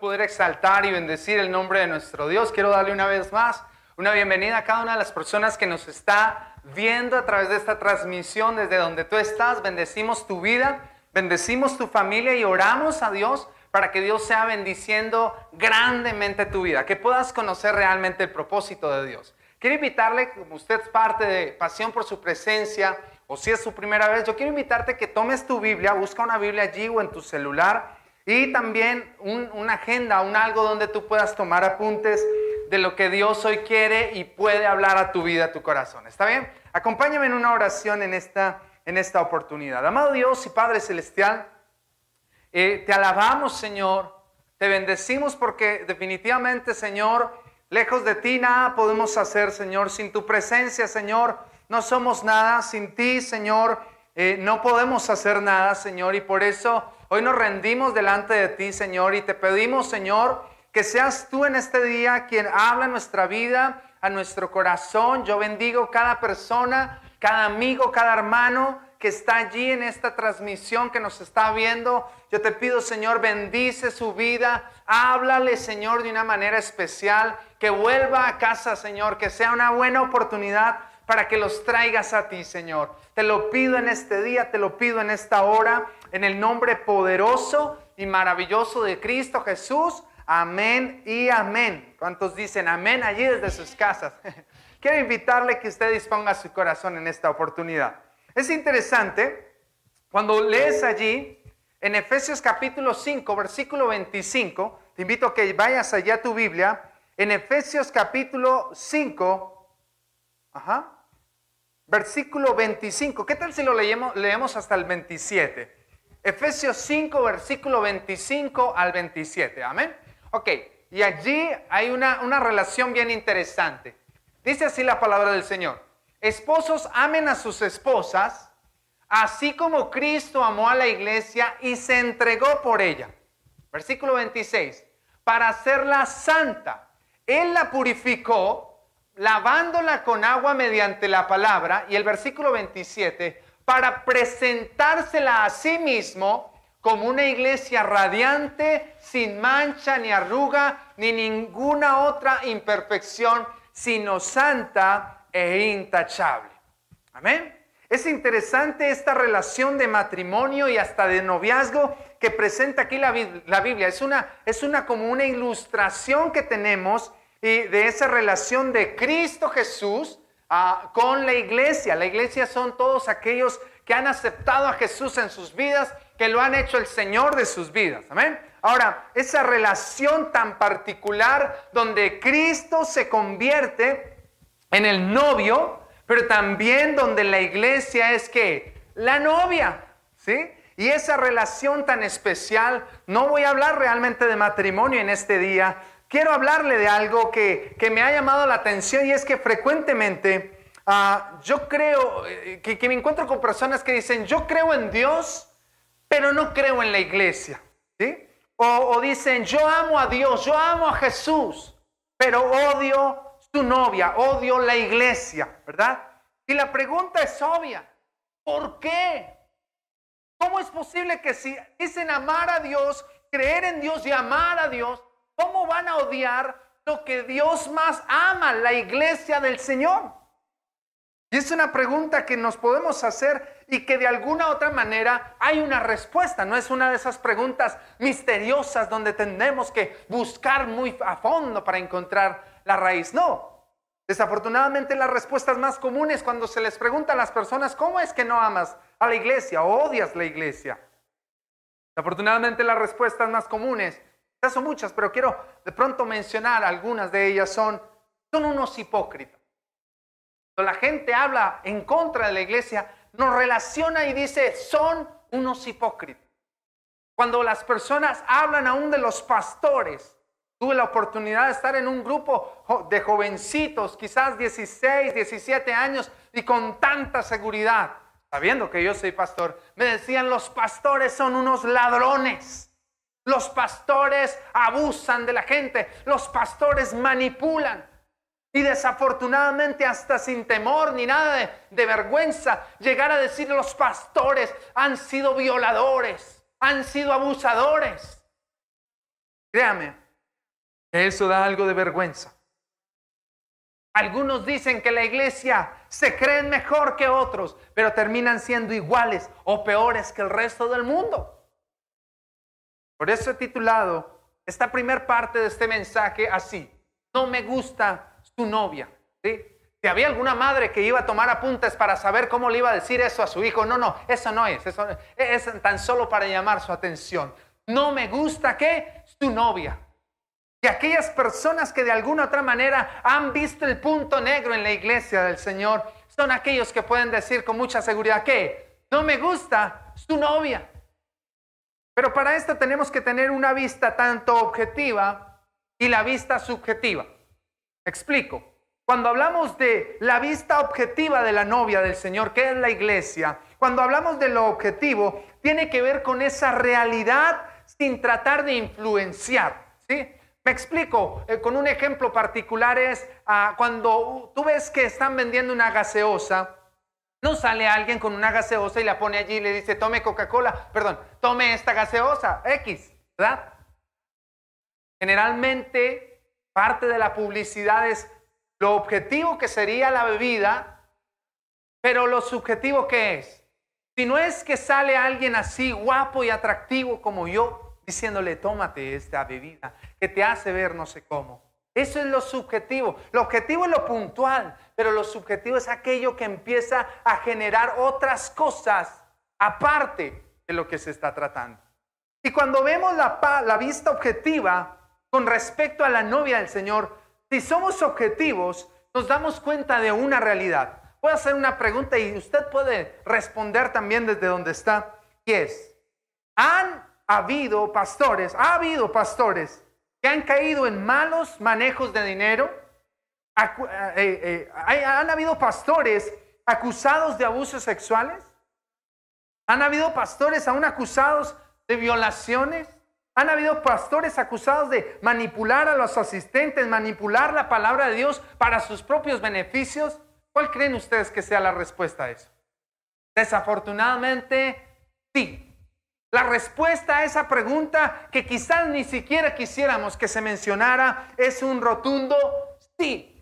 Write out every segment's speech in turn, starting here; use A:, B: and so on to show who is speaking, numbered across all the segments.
A: poder exaltar y bendecir el nombre de nuestro Dios. Quiero darle una vez más una bienvenida a cada una de las personas que nos está viendo a través de esta transmisión desde donde tú estás. Bendecimos tu vida, bendecimos tu familia y oramos a Dios para que Dios sea bendiciendo grandemente tu vida, que puedas conocer realmente el propósito de Dios. Quiero invitarle, como usted es parte de Pasión por su presencia, o si es su primera vez, yo quiero invitarte que tomes tu Biblia, busca una Biblia allí o en tu celular y también una agenda, un algo donde tú puedas tomar apuntes de lo que Dios hoy quiere y puede hablar a tu vida, a tu corazón. ¿Está bien? Acompáñame en una oración en esta, en esta oportunidad. Amado Dios y Padre Celestial, eh, te alabamos, Señor. Te bendecimos porque definitivamente, Señor, lejos de ti nada podemos hacer, Señor. Sin tu presencia, Señor, no somos nada. Sin ti, Señor, eh, no podemos hacer nada, Señor. Y por eso hoy nos rendimos delante de ti, Señor. Y te pedimos, Señor, que seas tú en este día quien habla nuestra vida, a nuestro corazón. Yo bendigo cada persona, cada amigo, cada hermano que está allí en esta transmisión que nos está viendo. Yo te pido, Señor, bendice su vida. Háblale, Señor, de una manera especial. Que vuelva a casa, Señor. Que sea una buena oportunidad para que los traigas a ti, Señor. Te lo pido en este día, te lo pido en esta hora, en el nombre poderoso y maravilloso de Cristo Jesús. Amén y amén. ¿Cuántos dicen amén allí desde sus casas? Quiero invitarle que usted disponga su corazón en esta oportunidad. Es interesante, cuando lees allí, en Efesios capítulo 5, versículo 25, te invito a que vayas allá a tu Biblia, en Efesios capítulo 5, ajá, versículo 25. ¿Qué tal si lo leemos, leemos hasta el 27? Efesios 5, versículo 25 al 27. Amén. Ok, y allí hay una, una relación bien interesante. Dice así la palabra del Señor. Esposos amen a sus esposas, así como Cristo amó a la iglesia y se entregó por ella. Versículo 26. Para hacerla santa. Él la purificó, lavándola con agua mediante la palabra. Y el versículo 27. Para presentársela a sí mismo como una iglesia radiante, sin mancha ni arruga, ni ninguna otra imperfección, sino santa e intachable. Amén. Es interesante esta relación de matrimonio y hasta de noviazgo que presenta aquí la, Biblia. Es una, es una como una ilustración que tenemos de esa relación de Cristo Jesús ah, con la iglesia. La iglesia son todos aquellos que han aceptado a Jesús en sus vidas que lo han hecho el Señor de sus vidas. Amén. Ahora, esa relación tan particular donde Cristo se convierte en el novio, pero también donde la iglesia es que la novia, ¿sí? Y esa relación tan especial, no voy a hablar realmente de matrimonio en este día, quiero hablarle de algo que, me ha llamado la atención y es que frecuentemente ah, yo creo, eh, que, que me encuentro con personas que dicen, yo creo en Dios, pero no creo en la iglesia. ¿sí? O, dicen, yo amo a Dios, yo amo a Jesús, pero odio su novia, odio la iglesia, ¿verdad? Y la pregunta es obvia, ¿por qué? ¿Cómo es posible que si dicen amar a Dios, creer en Dios y amar a Dios, ¿cómo van a odiar lo que Dios más ama, la iglesia del Señor? Y es una pregunta que nos podemos hacer y que de alguna otra manera hay una respuesta. No es una de esas preguntas misteriosas donde tenemos que buscar muy a fondo para encontrar la raíz. No. Desafortunadamente las respuestas más comunes cuando se les pregunta a las personas, ¿cómo es que no amas a la iglesia o odias la iglesia? Desafortunadamente las respuestas más comunes, son muchas, pero quiero de pronto mencionar algunas de ellas, son, son unos hipócritas. La gente habla en contra de la iglesia, nos relaciona y dice, son unos hipócritas. Cuando las personas hablan aún de los pastores, tuve la oportunidad de estar en un grupo de jovencitos, quizás 16, 17 años, y con tanta seguridad, sabiendo que yo soy pastor, me decían, los pastores son unos ladrones. Los pastores abusan de la gente, los pastores manipulan. Y desafortunadamente, hasta sin temor ni nada de, vergüenza, llegar a decir los pastores han sido violadores, han sido abusadores. Créame, eso da algo de vergüenza. Algunos dicen que la iglesia se creen mejor que otros, pero terminan siendo iguales o peores que el resto del mundo. Por eso he titulado esta primera parte de este mensaje así. No me gusta su novia. ¿sí? Si había alguna madre que iba a tomar apuntes para saber cómo le iba a decir eso a su hijo, no, no, eso no es. Eso es tan solo para llamar su atención. No me gusta que su novia. Y aquellas personas que de alguna otra manera han visto el punto negro en la iglesia del Señor son aquellos que pueden decir con mucha seguridad que no me gusta su novia. Pero para esto tenemos que tener una vista tanto objetiva y la vista subjetiva. Explico. Cuando hablamos de la vista objetiva de la novia del Señor, que es la iglesia, cuando hablamos de lo objetivo, tiene que ver con esa realidad sin tratar de influenciar. ¿sí? Me explico, eh, con un ejemplo particular es ah, cuando tú ves que están vendiendo una gaseosa, no sale alguien con una gaseosa y la pone allí y le dice, tome Coca-Cola, perdón, tome esta gaseosa, X, ¿verdad? Generalmente parte de la publicidad es lo objetivo que sería la bebida, pero lo subjetivo que es. Si no es que sale alguien así guapo y atractivo como yo, diciéndole, tómate esta bebida que te hace ver no sé cómo. Eso es lo subjetivo. Lo objetivo es lo puntual, pero lo subjetivo es aquello que empieza a generar otras cosas aparte de lo que se está tratando. Y cuando vemos la, vista objetiva con respecto a la novia del Señor, si somos objetivos, nos damos cuenta de una realidad. Voy a hacer una pregunta y usted puede responder también desde donde está. Y es, ¿han ha habido pastores, ha habido pastores que han caído en malos manejos de dinero. Eh, eh, han habido pastores acusados de abusos sexuales. Han habido pastores aún acusados de violaciones. Han habido pastores acusados de manipular a los asistentes, manipular la palabra de Dios para sus propios beneficios. ¿Cuál creen ustedes que sea la respuesta a eso? Desafortunadamente, sí. La respuesta a esa pregunta que quizás ni siquiera quisiéramos que se mencionara es un rotundo sí.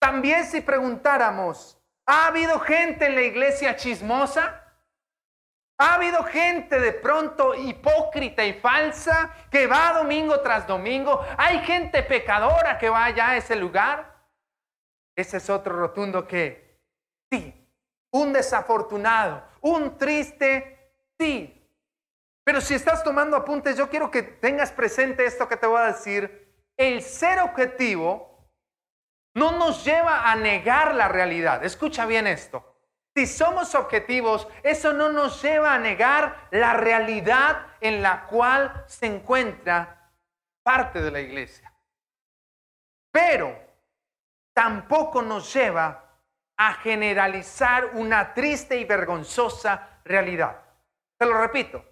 A: También si preguntáramos, ¿ha habido gente en la iglesia chismosa? ¿Ha habido gente de pronto hipócrita y falsa que va domingo tras domingo? ¿Hay gente pecadora que va allá a ese lugar? Ese es otro rotundo que sí. Un desafortunado, un triste sí. Pero si estás tomando apuntes, yo quiero que tengas presente esto que te voy a decir. El ser objetivo no nos lleva a negar la realidad. Escucha bien esto. Si somos objetivos, eso no nos lleva a negar la realidad en la cual se encuentra parte de la iglesia. Pero tampoco nos lleva a generalizar una triste y vergonzosa realidad. Te lo repito,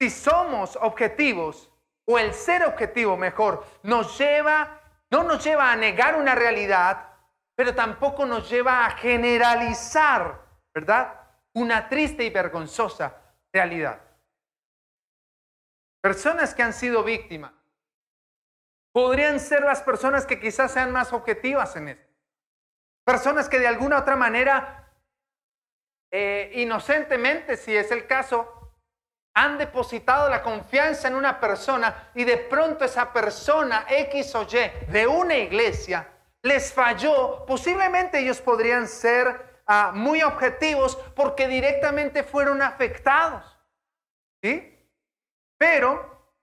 A: si somos objetivos, o el ser objetivo mejor, nos lleva, no nos lleva a negar una realidad, pero tampoco nos lleva a generalizar, ¿verdad? Una triste y vergonzosa realidad. Personas que han sido víctimas podrían ser las personas que quizás sean más objetivas en esto. Personas que de alguna otra manera, eh, inocentemente, si es el caso, han depositado la confianza en una persona y de pronto esa persona X o Y de una iglesia les falló, posiblemente ellos podrían ser ah, muy objetivos porque directamente fueron afectados. ¿Sí? Pero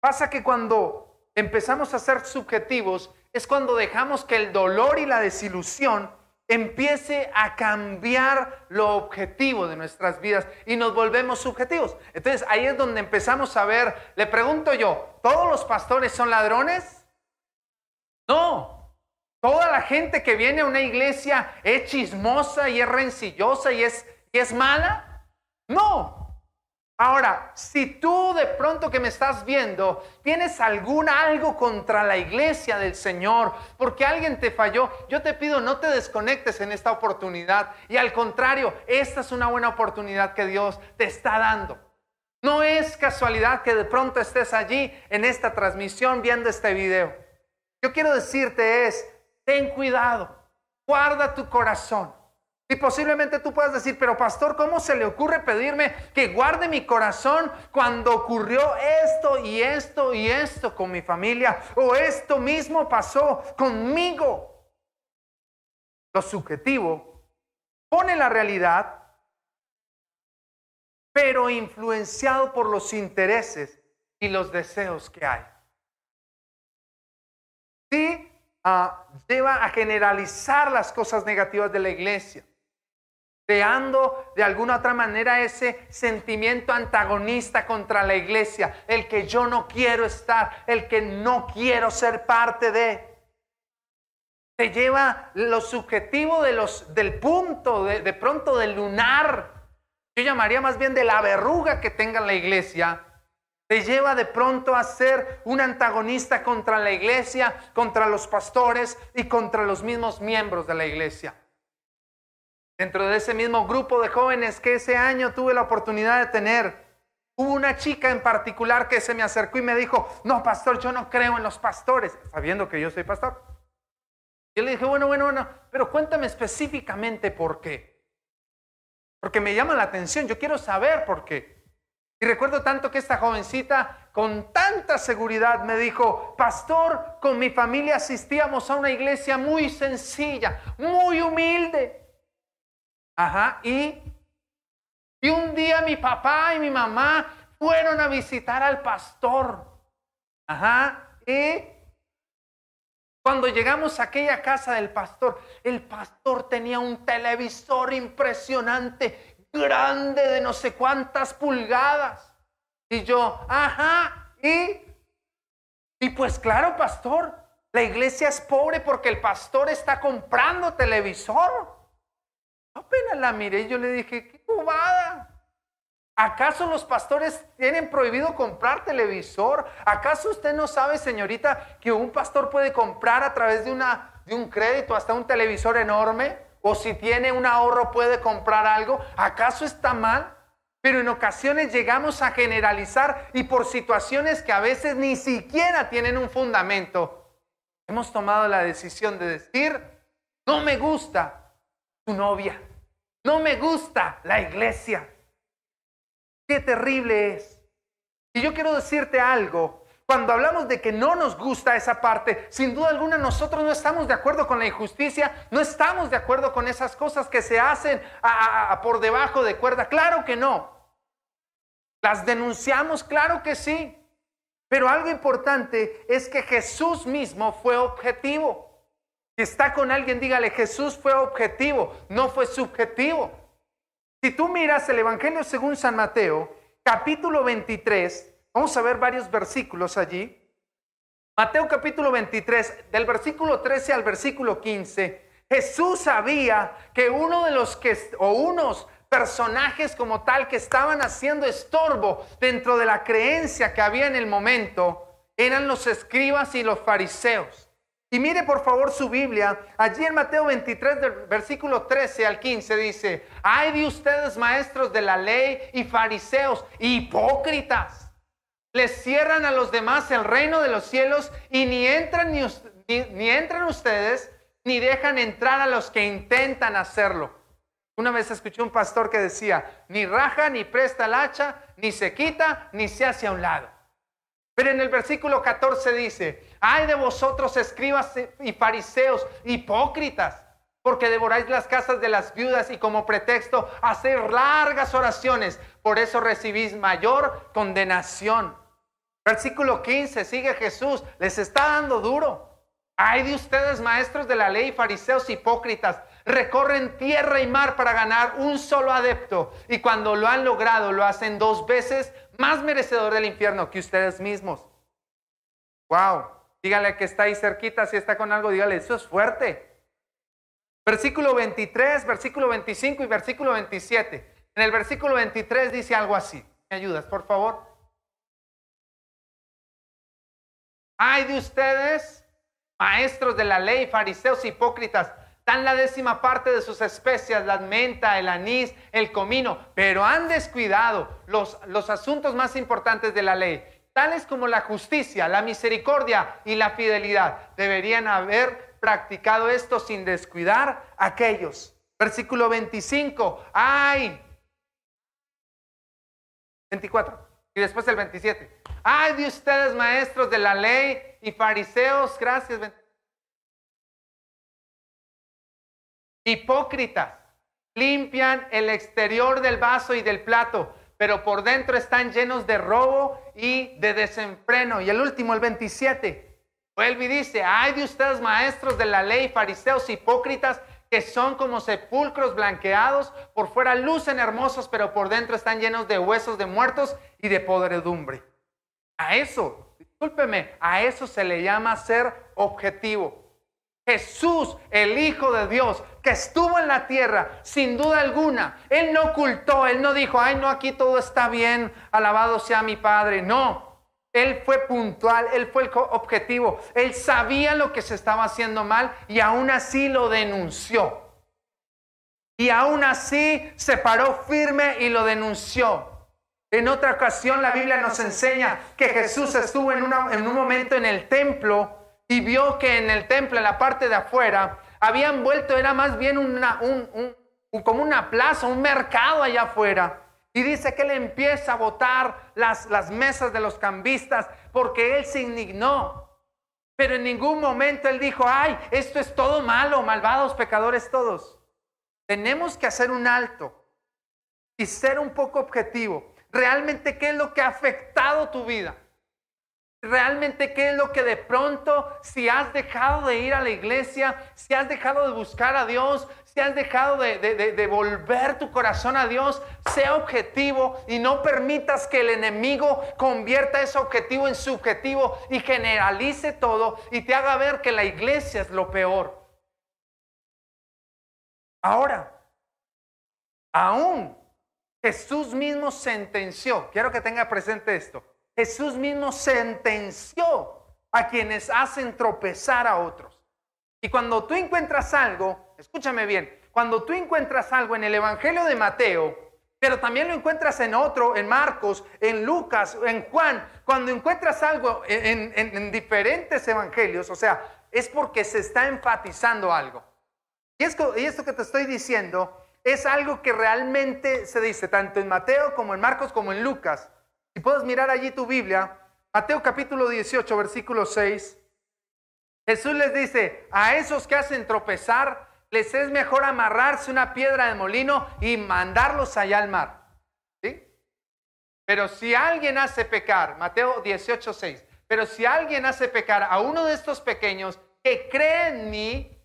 A: pasa que cuando empezamos a ser subjetivos es cuando dejamos que el dolor y la desilusión empiece a cambiar lo objetivo de nuestras vidas y nos volvemos subjetivos. Entonces ahí es donde empezamos a ver, le pregunto yo, ¿todos los pastores son ladrones? No, toda la gente que viene a una iglesia es chismosa y es rencillosa y es, y es mala. No, Ahora, si tú de pronto que me estás viendo tienes algún algo contra la iglesia del Señor, porque alguien te falló, yo te pido no te desconectes en esta oportunidad. Y al contrario, esta es una buena oportunidad que Dios te está dando. No es casualidad que de pronto estés allí en esta transmisión viendo este video. Yo quiero decirte es, ten cuidado, guarda tu corazón. Y posiblemente tú puedas decir, pero pastor, ¿cómo se le ocurre pedirme que guarde mi corazón cuando ocurrió esto y esto y esto con mi familia? O esto mismo pasó conmigo. Lo subjetivo pone la realidad, pero influenciado por los intereses y los deseos que hay. Sí, ah, lleva a generalizar las cosas negativas de la iglesia creando de alguna otra manera ese sentimiento antagonista contra la iglesia, el que yo no quiero estar, el que no quiero ser parte de. Te lleva lo subjetivo de los, del punto, de, de pronto del lunar, yo llamaría más bien de la verruga que tenga la iglesia, te lleva de pronto a ser un antagonista contra la iglesia, contra los pastores y contra los mismos miembros de la iglesia. Dentro de ese mismo grupo de jóvenes que ese año tuve la oportunidad de tener, hubo una chica en particular que se me acercó y me dijo, no, pastor, yo no creo en los pastores, sabiendo que yo soy pastor. Yo le dije, bueno, bueno, bueno, pero cuéntame específicamente por qué. Porque me llama la atención, yo quiero saber por qué. Y recuerdo tanto que esta jovencita con tanta seguridad me dijo, pastor, con mi familia asistíamos a una iglesia muy sencilla, muy humilde. Ajá, y, y un día mi papá y mi mamá fueron a visitar al pastor. Ajá, y cuando llegamos a aquella casa del pastor, el pastor tenía un televisor impresionante, grande de no sé cuántas pulgadas. Y yo, ajá, y, y pues claro, pastor, la iglesia es pobre porque el pastor está comprando televisor. Apenas la miré, yo le dije, qué cubada. ¿Acaso los pastores tienen prohibido comprar televisor? ¿Acaso usted no sabe, señorita, que un pastor puede comprar a través de, una, de un crédito hasta un televisor enorme? ¿O si tiene un ahorro puede comprar algo? ¿Acaso está mal? Pero en ocasiones llegamos a generalizar y por situaciones que a veces ni siquiera tienen un fundamento, hemos tomado la decisión de decir, no me gusta tu novia. No me gusta la iglesia. Qué terrible es. Y yo quiero decirte algo. Cuando hablamos de que no nos gusta esa parte, sin duda alguna nosotros no estamos de acuerdo con la injusticia, no estamos de acuerdo con esas cosas que se hacen por debajo de cuerda. Claro que no. Las denunciamos, claro que sí. Pero algo importante es que Jesús mismo fue objetivo está con alguien, dígale, Jesús fue objetivo, no fue subjetivo. Si tú miras el Evangelio según San Mateo, capítulo 23, vamos a ver varios versículos allí. Mateo capítulo 23, del versículo 13 al versículo 15, Jesús sabía que uno de los que, o unos personajes como tal que estaban haciendo estorbo dentro de la creencia que había en el momento, eran los escribas y los fariseos. Y mire por favor su Biblia, allí en Mateo 23, del versículo 13 al 15 dice, ay de ustedes maestros de la ley y fariseos, hipócritas, les cierran a los demás el reino de los cielos y ni entran, ni, ni entran ustedes, ni dejan entrar a los que intentan hacerlo. Una vez escuché un pastor que decía, ni raja, ni presta el hacha, ni se quita, ni se hace a un lado. Pero en el versículo 14 dice, ay de vosotros escribas y fariseos, hipócritas, porque devoráis las casas de las viudas y como pretexto hacer largas oraciones, por eso recibís mayor condenación. Versículo 15, sigue Jesús, les está dando duro. Ay de ustedes, maestros de la ley, fariseos hipócritas, recorren tierra y mar para ganar un solo adepto y cuando lo han logrado lo hacen dos veces más merecedor del infierno que ustedes mismos. Wow. Dígale que está ahí cerquita, si está con algo, dígale, eso es fuerte. Versículo 23, versículo 25 y versículo 27. En el versículo 23 dice algo así. ¿Me ayudas, por favor? Ay de ustedes, maestros de la ley, fariseos hipócritas, dan la décima parte de sus especias, la menta, el anís, el comino, pero han descuidado los, los asuntos más importantes de la ley, tales como la justicia, la misericordia y la fidelidad. Deberían haber practicado esto sin descuidar a aquellos. Versículo 25, ay, 24 y después el 27. Ay de ustedes maestros de la ley y fariseos, gracias Hipócritas, limpian el exterior del vaso y del plato, pero por dentro están llenos de robo y de desenfreno. Y el último, el 27. Vuelve y dice, ay de ustedes maestros de la ley, fariseos, hipócritas, que son como sepulcros blanqueados, por fuera lucen hermosos, pero por dentro están llenos de huesos de muertos y de podredumbre. A eso, discúlpeme, a eso se le llama ser objetivo. Jesús, el Hijo de Dios, que estuvo en la tierra, sin duda alguna, Él no ocultó, Él no dijo, ay, no, aquí todo está bien, alabado sea mi Padre. No, Él fue puntual, Él fue el objetivo, Él sabía lo que se estaba haciendo mal y aún así lo denunció. Y aún así se paró firme y lo denunció. En otra ocasión la Biblia nos enseña que Jesús estuvo en, en un momento en el templo y vio que en el templo, en la parte de afuera, habían vuelto, era más bien una, un, como una plaza, un mercado allá afuera. Y dice que él empieza a botar las, las mesas de los cambistas porque él se indignó. Pero en ningún momento él dijo, ay, esto es todo malo, malvados, pecadores todos. Tenemos que hacer un alto y ser un poco objetivo. Realmente, ¿qué es lo que ha afectado tu vida? Realmente qué es lo que de pronto, si has dejado de ir a la iglesia, si has dejado de buscar a Dios, si has dejado de, de, volver tu corazón a Dios, sea objetivo y no permitas que el enemigo convierta ese objetivo en subjetivo y generalice todo y te haga ver que la iglesia es lo peor. Ahora, aún Jesús mismo sentenció, quiero que tenga presente esto, Jesús mismo sentenció a quienes hacen tropezar a otros. Y cuando tú encuentras algo, escúchame bien, cuando tú encuentras algo en el Evangelio de Mateo, pero también lo encuentras en otro, en Marcos, en Lucas, en Juan, cuando encuentras algo en, diferentes evangelios, o sea, es porque se está enfatizando algo. Y esto, que te estoy diciendo es algo que realmente se dice tanto en Mateo como en Marcos como en Lucas. Si puedes mirar allí tu Biblia, Mateo capítulo 18, versículo 6, Jesús les dice, a esos que hacen tropezar, les es mejor amarrarse una piedra de molino y mandarlos allá al mar. ¿Sí? Pero si alguien hace pecar, Mateo 18, 6, pero si alguien hace pecar a uno de estos pequeños que cree en mí,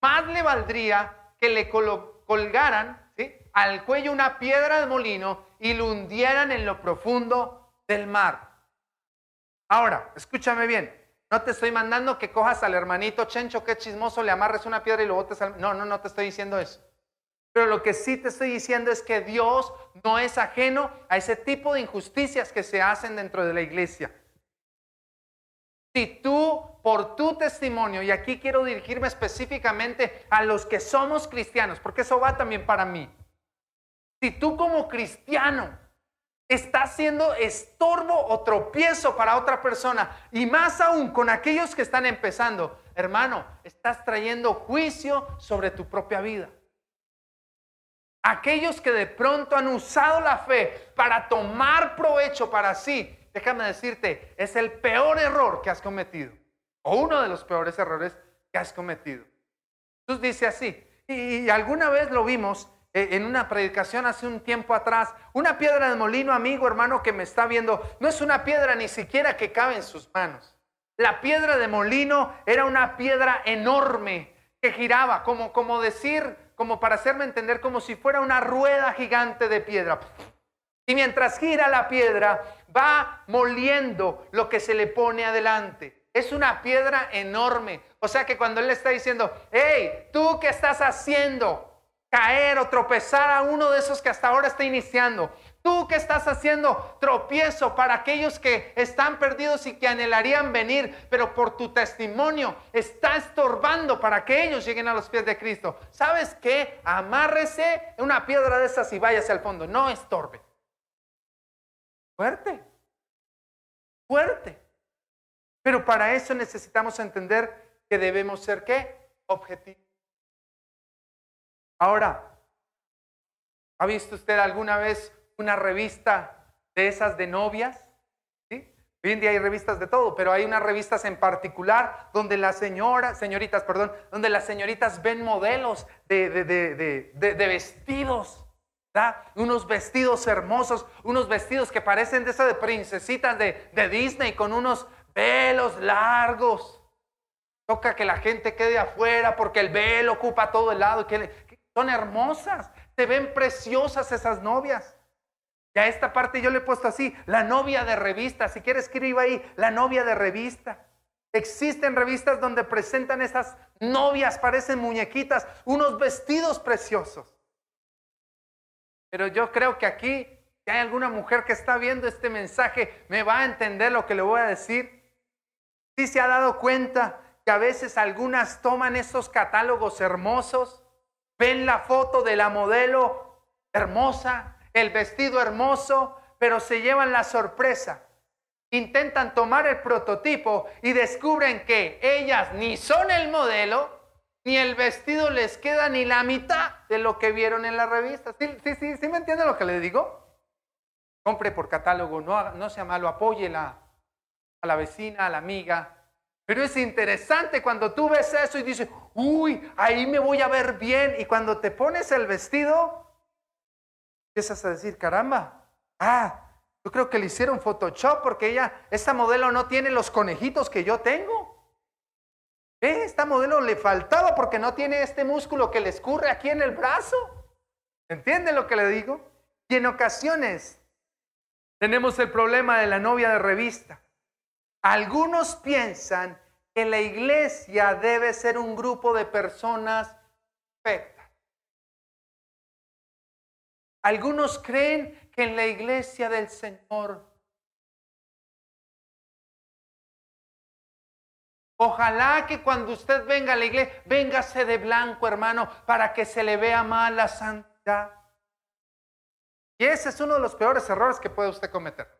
A: más le valdría que le colgaran al cuello una piedra de molino y lo hundieran en lo profundo del mar. Ahora, escúchame bien, no te estoy mandando que cojas al hermanito Chencho, que chismoso, le amarres una piedra y lo botes al... No, no, no te estoy diciendo eso. Pero lo que sí te estoy diciendo es que Dios no es ajeno a ese tipo de injusticias que se hacen dentro de la iglesia. Si tú, por tu testimonio, y aquí quiero dirigirme específicamente a los que somos cristianos, porque eso va también para mí. Si tú como cristiano estás siendo estorbo o tropiezo para otra persona, y más aún con aquellos que están empezando, hermano, estás trayendo juicio sobre tu propia vida. Aquellos que de pronto han usado la fe para tomar provecho para sí, déjame decirte, es el peor error que has cometido, o uno de los peores errores que has cometido. Jesús dice así, y alguna vez lo vimos en una predicación hace un tiempo atrás, una piedra de molino, amigo, hermano que me está viendo, no es una piedra ni siquiera que cabe en sus manos. La piedra de molino era una piedra enorme que giraba, como, como decir, como para hacerme entender, como si fuera una rueda gigante de piedra. Y mientras gira la piedra, va moliendo lo que se le pone adelante. Es una piedra enorme. O sea que cuando él le está diciendo, hey, ¿tú qué estás haciendo? Caer o tropezar a uno de esos que hasta ahora está iniciando. Tú que estás haciendo tropiezo para aquellos que están perdidos y que anhelarían venir, pero por tu testimonio está estorbando para que ellos lleguen a los pies de Cristo. ¿Sabes qué? Amárrese una piedra de esas y váyase al fondo. No estorbe. Fuerte. Fuerte. Pero para eso necesitamos entender que debemos ser qué? Objetivos. Ahora, ¿ha visto usted alguna vez una revista de esas de novias? ¿Sí? Hoy en día hay revistas de todo, pero hay unas revistas en particular donde las señoras, señoritas, perdón, donde las señoritas ven modelos de, de, vestidos. Unos vestidos hermosos, unos vestidos que parecen de esas de princesitas de, de Disney con unos velos largos. Toca que la gente quede afuera porque el velo ocupa todo el lado. Que, son hermosas, se ven preciosas esas novias. Y a esta parte yo le he puesto así, la novia de revista. Si quiere escriba ahí, la novia de revista. Existen revistas donde presentan esas novias, parecen muñequitas, unos vestidos preciosos. Pero yo creo que aquí, si hay alguna mujer que está viendo este mensaje, me va a entender lo que le voy a decir. Si se ha dado cuenta que a veces algunas toman esos catálogos hermosos Ven la foto de la modelo hermosa, el vestido hermoso, pero se llevan la sorpresa. Intentan tomar el prototipo y descubren que ellas ni son el modelo, ni el vestido les queda ni la mitad de lo que vieron en la revista. ¿Sí, sí, sí, ¿sí me entiende lo que le digo? Compre por catálogo, no, no sea malo, apoye a la vecina, a la amiga, pero es interesante cuando tú ves eso y dices, uy, ahí me voy a ver bien. Y cuando te pones el vestido, empiezas a decir, caramba, ah, yo creo que le hicieron Photoshop porque ella, esta modelo no tiene los conejitos que yo tengo. ¿Eh? Esta modelo le faltaba porque no tiene este músculo que le escurre aquí en el brazo. ¿Entienden lo que le digo? Y en ocasiones tenemos el problema de la novia de revista. Algunos piensan que la iglesia debe ser un grupo de personas perfectas. Algunos creen que en la iglesia del Señor Ojalá que cuando usted venga a la iglesia, véngase de blanco, hermano, para que se le vea más la santidad. Y ese es uno de los peores errores que puede usted cometer.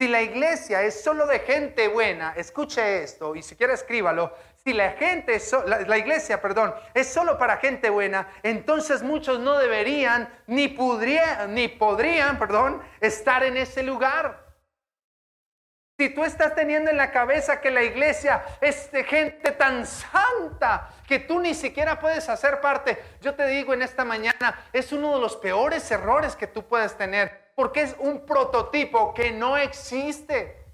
A: Si la iglesia es solo de gente buena, escuche esto y si quiere escríbalo. Si la gente, la, iglesia, perdón, es solo para gente buena, entonces muchos no deberían ni, ni podrían, perdón, estar en ese lugar. Si tú estás teniendo en la cabeza que la iglesia es de gente tan santa que tú ni siquiera puedes hacer parte, yo te digo en esta mañana, es uno de los peores errores que tú puedes tener porque es un prototipo que no existe.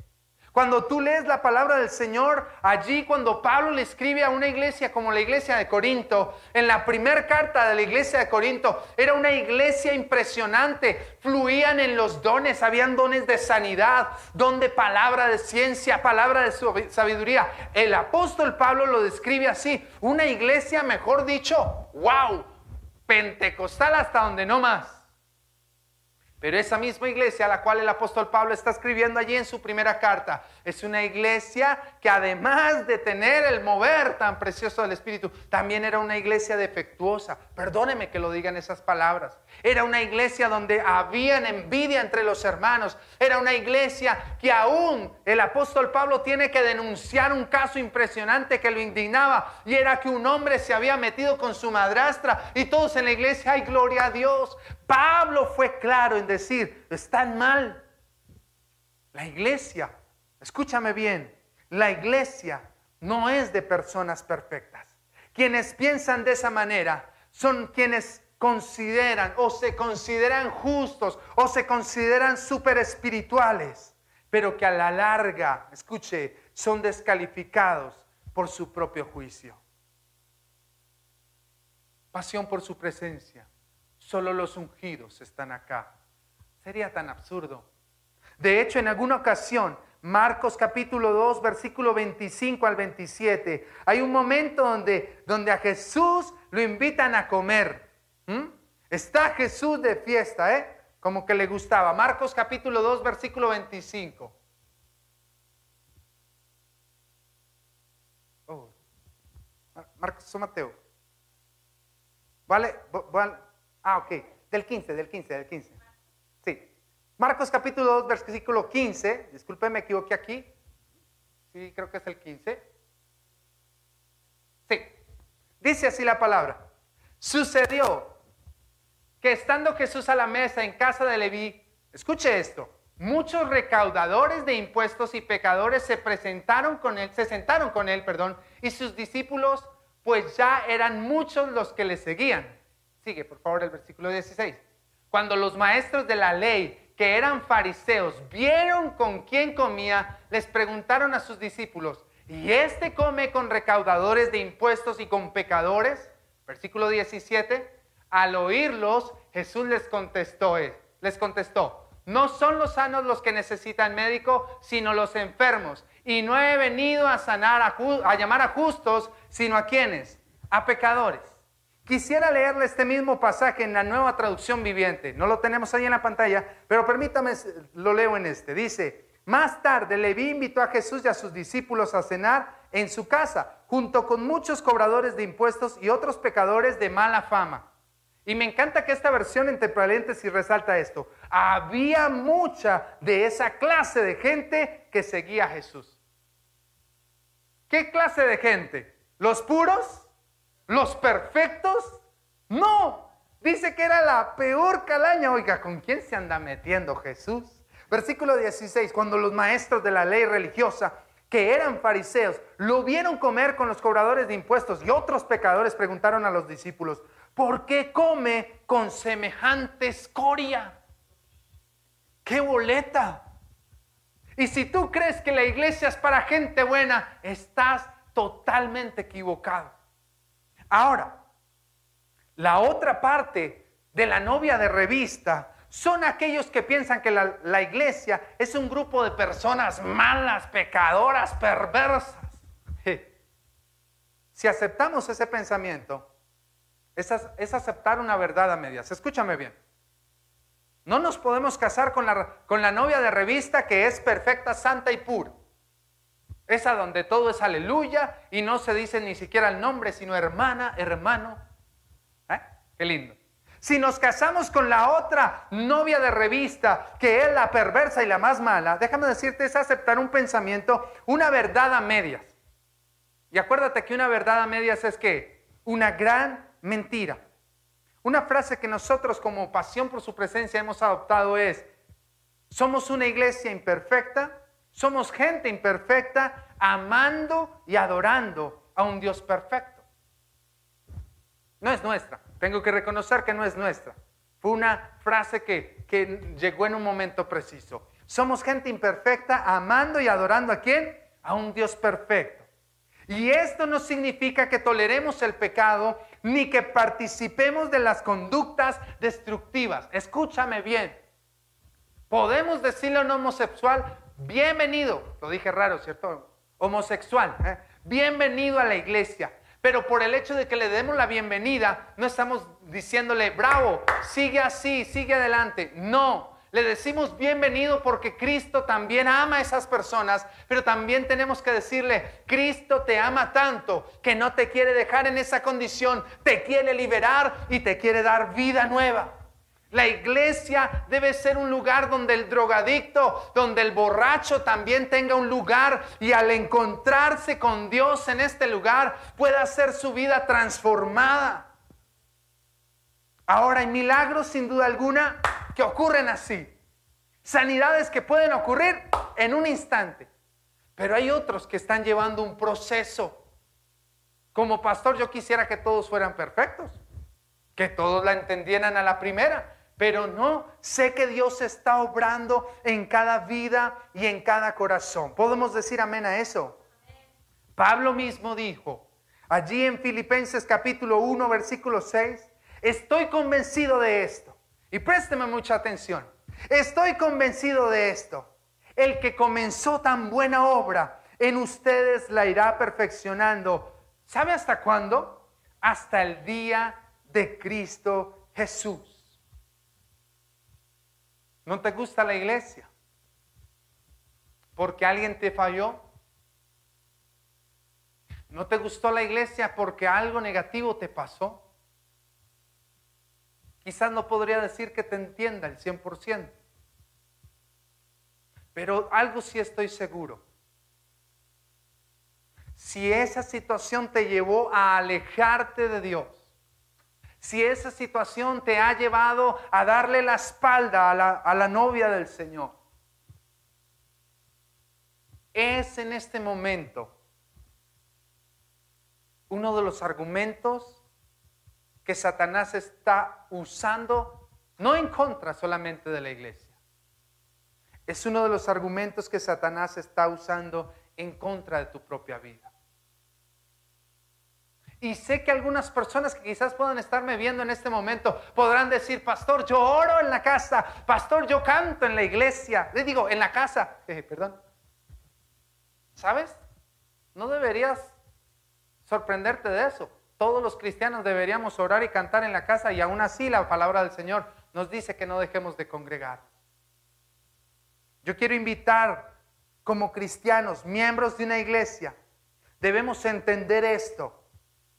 A: Cuando tú lees la palabra del Señor, allí cuando Pablo le escribe a una iglesia como la iglesia de Corinto, en la primera carta de la iglesia de Corinto, era una iglesia impresionante, fluían en los dones, habían dones de sanidad, don de palabra de ciencia, palabra de sabiduría. El apóstol Pablo lo describe así, una iglesia, mejor dicho, wow, pentecostal hasta donde no más. Pero esa misma iglesia a la cual el apóstol Pablo está escribiendo allí en su primera carta, es una iglesia que además de tener el mover tan precioso del Espíritu, también era una iglesia defectuosa. Perdóneme que lo digan esas palabras. Era una iglesia donde habían envidia entre los hermanos. Era una iglesia que aún el apóstol Pablo tiene que denunciar un caso impresionante que lo indignaba. Y era que un hombre se había metido con su madrastra y todos en la iglesia, ay, gloria a Dios. Pablo fue claro en decir, están mal. La iglesia, escúchame bien, la iglesia no es de personas perfectas. Quienes piensan de esa manera son quienes consideran o se consideran justos o se consideran super espirituales, pero que a la larga, escuche, son descalificados por su propio juicio. Pasión por su presencia solo los ungidos están acá. Sería tan absurdo. De hecho, en alguna ocasión, Marcos capítulo 2, versículo 25 al 27, hay un momento donde, donde a Jesús lo invitan a comer. ¿Mm? Está Jesús de fiesta, ¿eh? Como que le gustaba. Marcos capítulo 2, versículo 25. Oh. Marcos o Mateo. ¿Vale? ¿Vale? Ah, ok. Del 15, del 15, del 15. Sí. Marcos capítulo 2, versículo 15. Disculpe, me equivoqué aquí. Sí, creo que es el 15. Sí. Dice así la palabra. Sucedió que estando Jesús a la mesa en casa de Leví, escuche esto, muchos recaudadores de impuestos y pecadores se presentaron con él, se sentaron con él, perdón, y sus discípulos, pues ya eran muchos los que le seguían. Sigue, por favor, el versículo 16. Cuando los maestros de la ley, que eran fariseos, vieron con quién comía, les preguntaron a sus discípulos, ¿y este come con recaudadores de impuestos y con pecadores? Versículo 17. Al oírlos, Jesús les contestó, eh, les contestó, no son los sanos los que necesitan médico, sino los enfermos. Y no he venido a sanar, a, a llamar a justos, sino a quienes, a pecadores. Quisiera leerle este mismo pasaje en la nueva traducción viviente. No lo tenemos ahí en la pantalla, pero permítame, lo leo en este. Dice, más tarde Leví invitó a Jesús y a sus discípulos a cenar en su casa, junto con muchos cobradores de impuestos y otros pecadores de mala fama. Y me encanta que esta versión entre paréntesis resalta esto. Había mucha de esa clase de gente que seguía a Jesús. ¿Qué clase de gente? ¿Los puros? ¿Los perfectos? No, dice que era la peor calaña. Oiga, ¿con quién se anda metiendo Jesús? Versículo 16, cuando los maestros de la ley religiosa, que eran fariseos, lo vieron comer con los cobradores de impuestos y otros pecadores, preguntaron a los discípulos, ¿por qué come con semejante escoria? ¡Qué boleta! Y si tú crees que la iglesia es para gente buena, estás totalmente equivocado. Ahora, la otra parte de la novia de revista son aquellos que piensan que la, iglesia es un grupo de personas malas, pecadoras, perversas. Si aceptamos ese pensamiento, es, es, aceptar una verdad a medias. Escúchame bien. No nos podemos casar con la, con la novia de revista que es perfecta, santa y pura. Esa donde todo es aleluya y no se dice ni siquiera el nombre, sino hermana, hermano. ¿Eh? Qué lindo. Si nos casamos con la otra novia de revista, que es la perversa y la más mala, déjame decirte, es aceptar un pensamiento, una verdad a medias. Y acuérdate que una verdad a medias es que una gran mentira. Una frase que nosotros como pasión por su presencia hemos adoptado es, somos una iglesia imperfecta, somos gente imperfecta amando y adorando a un Dios perfecto. No es nuestra. Tengo que reconocer que no es nuestra. Fue una frase que, que llegó en un momento preciso. Somos gente imperfecta amando y adorando a quién? A un Dios perfecto. Y esto no significa que toleremos el pecado ni que participemos de las conductas destructivas. Escúchame bien. Podemos decirle a un homosexual, bienvenido, lo dije raro, ¿cierto? Homosexual, ¿eh? bienvenido a la iglesia. Pero por el hecho de que le demos la bienvenida, no estamos diciéndole, bravo, sigue así, sigue adelante. No, le decimos bienvenido porque Cristo también ama a esas personas, pero también tenemos que decirle, Cristo te ama tanto que no te quiere dejar en esa condición, te quiere liberar y te quiere dar vida nueva. La iglesia debe ser un lugar donde el drogadicto, donde el borracho también tenga un lugar y al encontrarse con Dios en este lugar pueda hacer su vida transformada. Ahora hay milagros sin duda alguna que ocurren así. Sanidades que pueden ocurrir en un instante. Pero hay otros que están llevando un proceso. Como pastor yo quisiera que todos fueran perfectos, que todos la entendieran a la primera. Pero no, sé que Dios está obrando en cada vida y en cada corazón. ¿Podemos decir amén a eso? Pablo mismo dijo, allí en Filipenses capítulo 1, versículo 6, estoy convencido de esto. Y présteme mucha atención. Estoy convencido de esto. El que comenzó tan buena obra en ustedes la irá perfeccionando. ¿Sabe hasta cuándo? Hasta el día de Cristo Jesús. ¿No te gusta la iglesia? ¿Porque alguien te falló? ¿No te gustó la iglesia porque algo negativo te pasó? Quizás no podría decir que te entienda el 100%. Pero algo sí estoy seguro. Si esa situación te llevó a alejarte de Dios, si esa situación te ha llevado a darle la espalda a la, novia del Señor, es en este momento uno de los argumentos que Satanás está usando, no en contra solamente de la iglesia, es uno de los argumentos que Satanás está usando en contra de tu propia vida. Y sé que algunas personas que quizás puedan estarme viendo en este momento podrán decir, pastor, yo oro en la casa, pastor, yo canto en la iglesia, le digo, en la casa, eh, perdón. ¿Sabes? No deberías sorprenderte de eso. Todos los cristianos deberíamos orar y cantar en la casa y aún así la palabra del Señor nos dice que no dejemos de congregar. Yo quiero invitar como cristianos, miembros de una iglesia, debemos entender esto.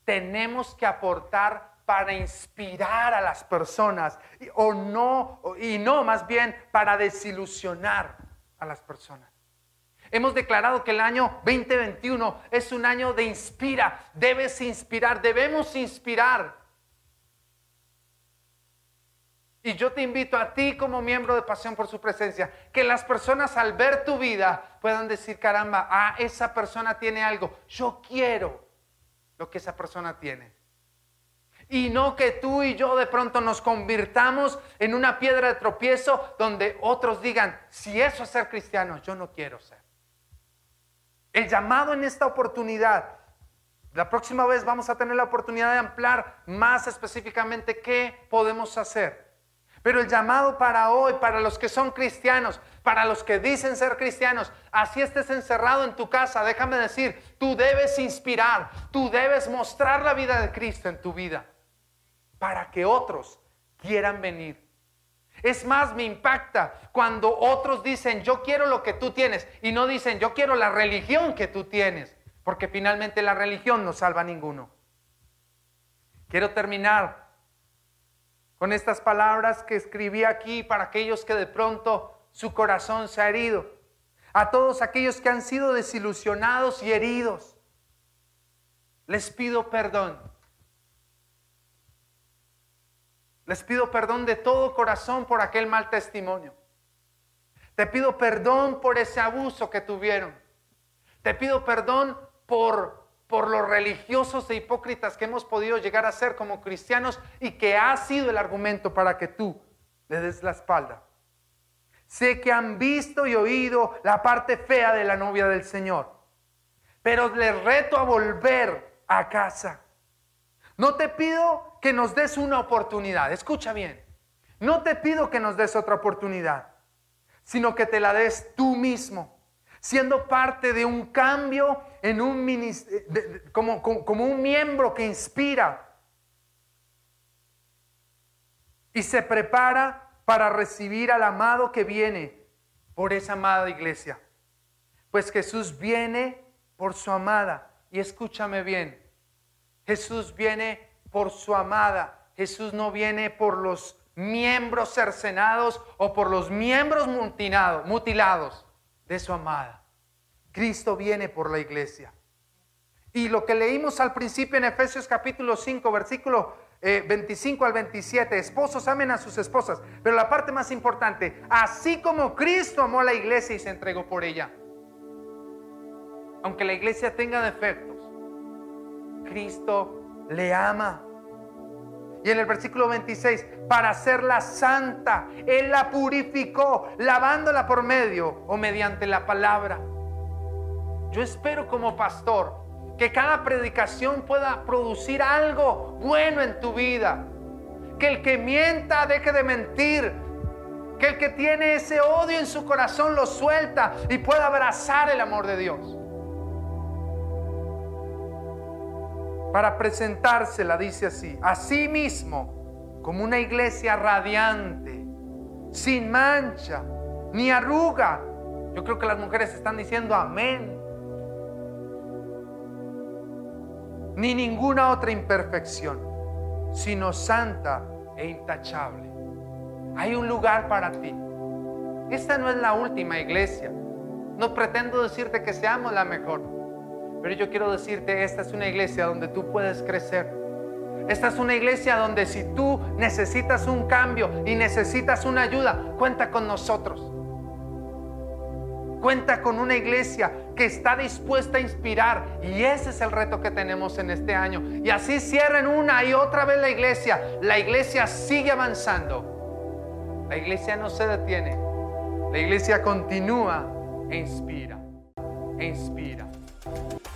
A: Tenemos que aportar para inspirar a las personas o no y no más bien para desilusionar a las personas. Hemos declarado que el año 2021 es un año de inspira. Debes inspirar, debemos inspirar. Y yo te invito a ti como miembro de Pasión por su presencia, que las personas al ver tu vida puedan decir, caramba, ah, esa persona tiene algo. Yo quiero lo que esa persona tiene. Y no que tú y yo de pronto nos convirtamos en una piedra de tropiezo donde otros digan, si eso es ser cristiano, yo no quiero ser. El llamado en esta oportunidad, la próxima vez vamos a tener la oportunidad de ampliar más específicamente qué podemos hacer. Pero el llamado para hoy, para los que son cristianos, para los que dicen ser cristianos, así estés encerrado en tu casa, déjame decir, tú debes inspirar, tú debes mostrar la vida de Cristo en tu vida para que otros quieran venir es más, me impacta cuando otros dicen, yo quiero lo que tú tienes, y no dicen, yo quiero la religión que tú tienes, porque finalmente la religión no salva a ninguno. Quiero terminar con estas palabras que escribí aquí para aquellos que de pronto su corazón se ha herido, a todos aquellos que han sido desilusionados y heridos. Les pido perdón Les pido perdón de todo corazón por aquel mal testimonio. Te pido perdón por ese abuso que tuvieron. Te pido perdón por, por los religiosos e hipócritas que hemos podido llegar a ser como cristianos y que ha sido el argumento para que tú le des la espalda. Sé que han visto y oído la parte fea de la novia del Señor, pero les reto a volver a casa. No te pido que nos des una oportunidad. Escucha bien. No te pido que nos des otra oportunidad, sino que te la des tú mismo, siendo parte de un cambio en un como, como un miembro que inspira y se prepara para recibir al amado que viene por esa amada iglesia. Pues Jesús viene por su amada. Y escúchame bien, Jesús viene por su amada. Jesús no viene por los miembros cercenados o por los miembros mutilados de su amada. Cristo viene por la iglesia. Y lo que leímos al principio en Efesios capítulo 5, versículo 25 eh, al 27, esposos amen a sus esposas. Pero la parte más importante, así como Cristo amó a la iglesia y se entregó por ella. Aunque la iglesia tenga defectos, Cristo le ama. Y en el versículo 26, para hacerla santa, Él la purificó, lavándola por medio o mediante la palabra. Yo espero como pastor que cada predicación pueda producir algo bueno en tu vida. Que el que mienta deje de mentir. Que el que tiene ese odio en su corazón lo suelta y pueda abrazar el amor de Dios. Para presentársela, dice así, así mismo, como una iglesia radiante, sin mancha, ni arruga. Yo creo que las mujeres están diciendo amén. Ni ninguna otra imperfección, sino santa e intachable. Hay un lugar para ti. Esta no es la última iglesia. No pretendo decirte que seamos la mejor. Pero yo quiero decirte, esta es una iglesia donde tú puedes crecer. Esta es una iglesia donde si tú necesitas un cambio y necesitas una ayuda, cuenta con nosotros. Cuenta con una iglesia que está dispuesta a inspirar. Y ese es el reto que tenemos en este año. Y así cierren una y otra vez la iglesia. La iglesia sigue avanzando. La iglesia no se detiene. La iglesia continúa e inspira. E inspira. Bye.